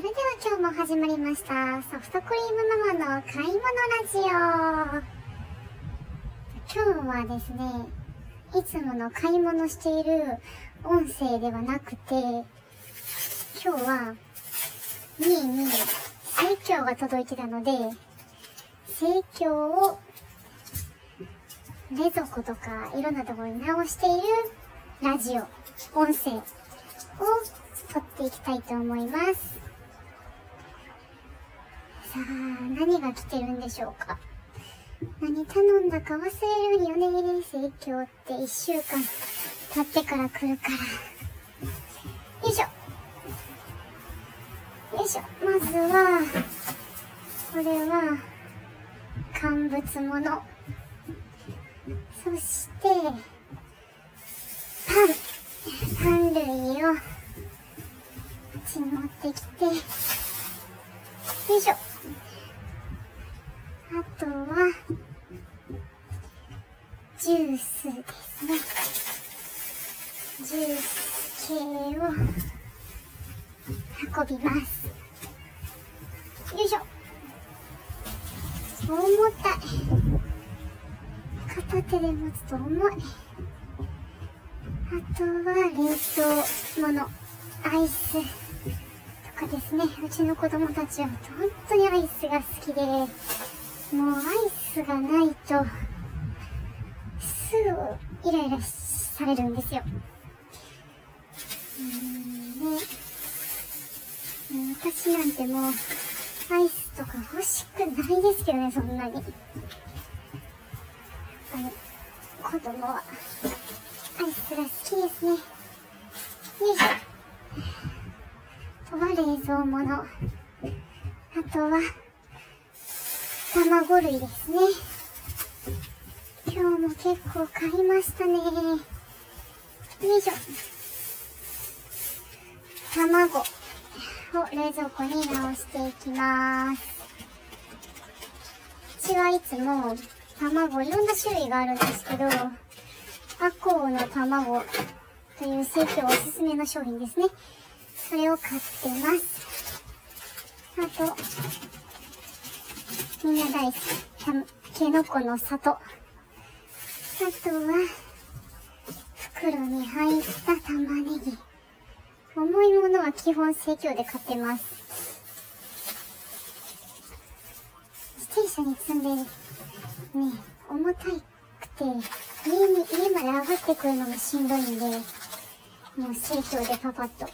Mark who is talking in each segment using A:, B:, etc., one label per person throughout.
A: それでは今日も始まりましたソフトクリームママの買い物ラジオ。今日はですねいつもの買い物している音声ではなくて今日は2位に生協が届いてたので生協を冷蔵庫とかいろんなところに直しているラジオ音声を撮っていきたいと思います。さあ何が来てるんでしょうか？何頼んだか忘れるよね生協って。1週間経ってから来るから。よいしょ。よいしょ。まずはこれは乾物ものそしてパン。パン類をこっちに持ってきて。ます。よいしょ。重たい。片手で持つと重い。あとは冷凍物。アイスとかですね。うちの子供たちは本当にアイスが好きで。もうアイスがないとすぐイライラされるんですよ。うんね私なんてもうアイスとか欲しくないですけどねそんなに。あの子供はアイスが好きですね。よいしょ。とは冷蔵物あとは卵類ですね。今日も結構買いましたね。よいしょ。卵。を冷蔵庫に直していきますう。ちはいつも卵いろんな種類があるんですけどアコウの卵という。生協おすすめの商品ですねそれを買ってますあとみんな大好きたけのこの里あとは袋に入った玉ねぎ重いものは基本生協で買ってます。自転車に積んでね重たくて家に家まで上がってくるのもしんどいんでもう生協でパパッと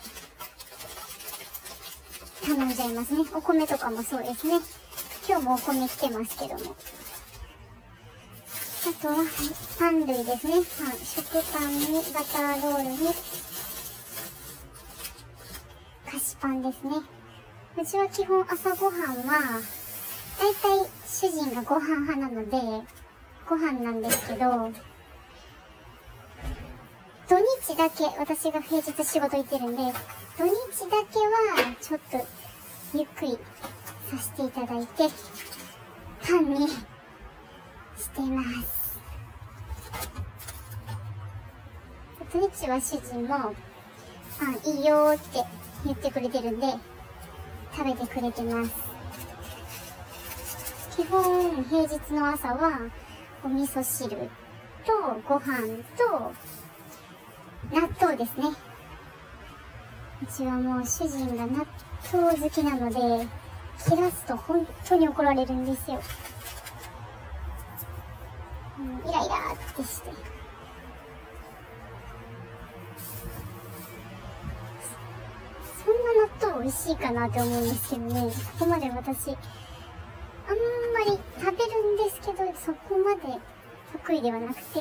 A: 頼んじゃいますね。お米とかもそうですね。今日もお米来てますけども。あとは、パン類ですね。パン食パンにバターロールに菓子パンですね。うちは基本朝ごはんはだいたい主人がご飯派なのでご飯なんですけど土日だけ私が平日仕事行ってるんで土日だけはちょっとゆっくりさせていただいてパンにしてます。土日は主人もパンいいよって言ってくれてるんで食べてくれてます。基本平日の朝はお味噌汁とご飯と納豆ですね。うちはもう主人が納豆好きなので切らすと本当に怒られるんですよ、うん、イライラってして。美味しいかなって思うんですけどねここまで私あんまり食べるんですけどそこまで得意ではなくて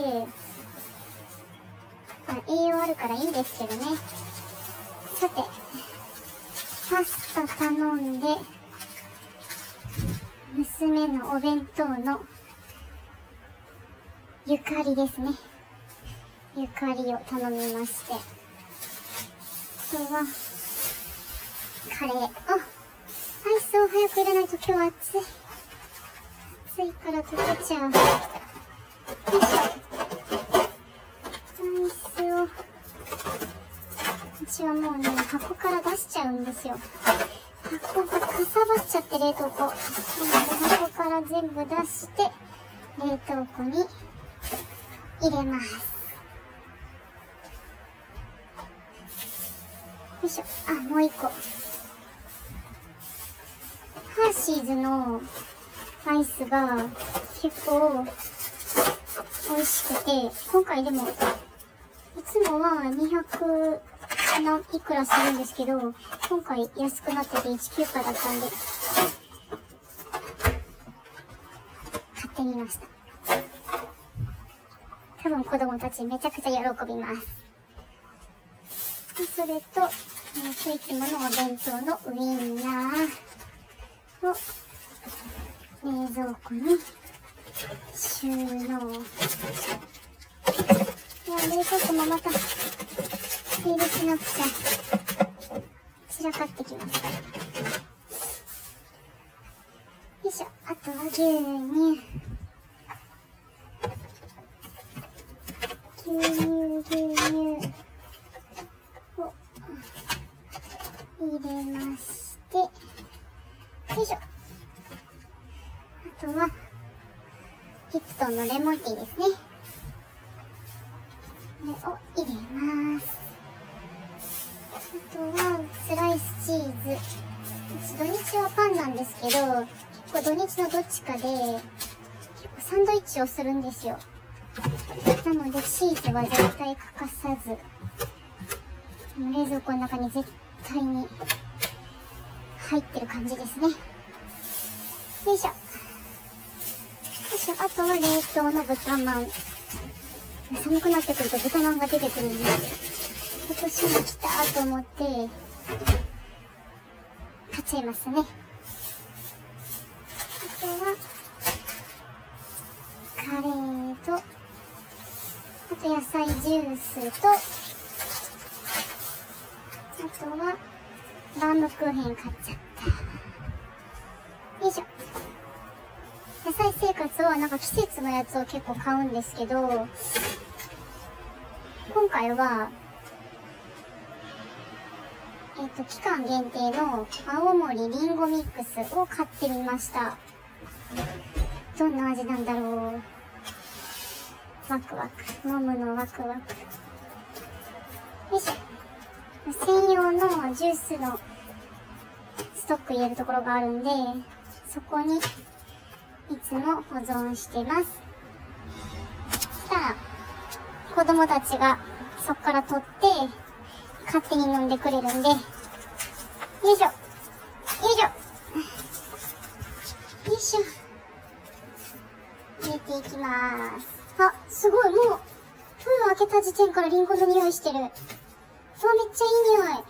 A: まあ、栄養あるからいいんですけどね。さて、パスタ頼んで、娘のお弁当のゆかりですね。ゆかりを頼みまして。あとは、カレー。あ、アイスを早く入れないと今日は暑い。暑いから溶けちゃう。よいしょ。うちはもうね、箱から出しちゃうんですよ。箱がかさばっちゃって冷凍庫。なので箱から全部出して、冷凍庫に入れます。よいしょ。あ、もう一個。ハーシーズのアイスが結構美味しくて、今回でも、いつもは200何いくらするんですけど、今回安くなってて198だったんで、買ってみました。多分子供たちめちゃくちゃ喜びます。それと、えー、といつものお弁当のウインナーを冷蔵庫に収納。いや、冷蔵庫もまた整理しなくちゃ散らかってきます。よいしょ。あとは牛乳。牛乳、牛乳を入れまして、よいしょ。あとは、リプトンのレモンティーですね。これを入れます。あとは、スライスチーズ。土日はパンなんですけど、結構土日のどっちかで、サンドイッチをするんですよ。なので、チーズは絶対欠かさず、冷蔵庫の中に絶対に入ってる感じですね。よいしょ。よいしょ。あとは冷凍の豚まん。寒くなってくると豚まんが出てくるんで、今年も来たと思って、買っちゃいますね。あとは、カレーと、あと野菜ジュースと、あとは、バームクーヘン買っちゃった。よいしょ。野菜生活はなんか季節のやつを結構買うんですけど、今回は、えっ、と、期間限定の青森りんごミックスを買ってみました。どんな味なんだろう。ワクワク。飲むのワクワク。よいしょ。専用のジュースのストック入れるところがあるんで、そこにいつも保存してます。そしたら、子供たちがそこから取って、勝手に飲んでくれるんで、よいしょ。よいしょ。よいしょ。入れていきます。あ、すごい、もう、封を開けた時点からリンゴの匂いしてる。わ、めっちゃいい匂い。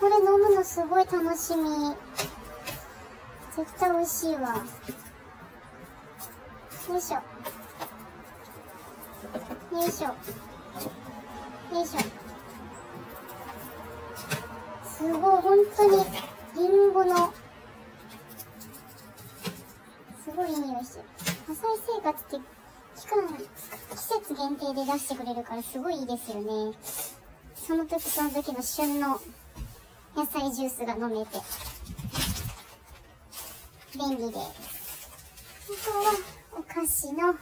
A: これ飲むのすごい楽しみ。絶対美味しいわ。よいしょ。よいしょ。よいしょ。すごい、本当に、リンゴの、すごいいい匂いしてる。野菜生活って、期間、季節限定で出してくれるからすごいいいですよね。その時その時の旬の野菜ジュースが飲めて、便利です。あとは、お菓子の、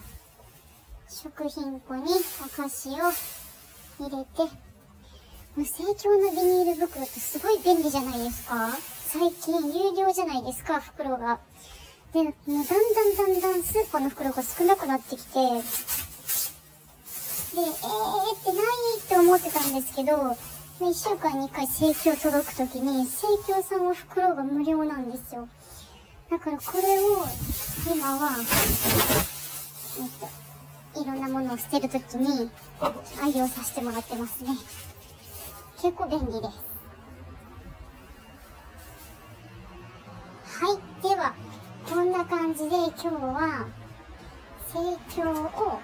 A: 食品庫にお菓子を入れて、無生協のビニール袋ってすごい便利じゃないですか最近有料じゃないですか、袋が。で、もうだんだんだんだんスーパーの袋が少なくなってきて、で、えーってないって思ってたんですけど、1週間に1回生協届くときに、生協さんは袋が無料なんですよ。だからこれを、今は、えっと、いろんなものを捨てるときに愛用させてもらってますね。結構便利です。はい。では、こんな感じで今日は、生協を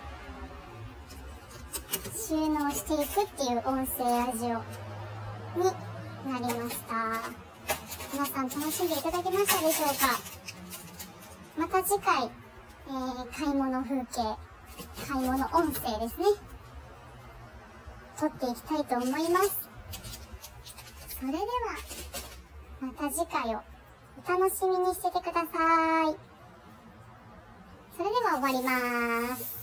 A: 収納していくっていう音声ラジオになりました。皆さん楽しんでいただけましたでしょうか？また次回、えー、買い物風景、買い物音声ですね。撮っていきたいと思います。それでは、また次回をお楽しみにしててください。それでは終わります。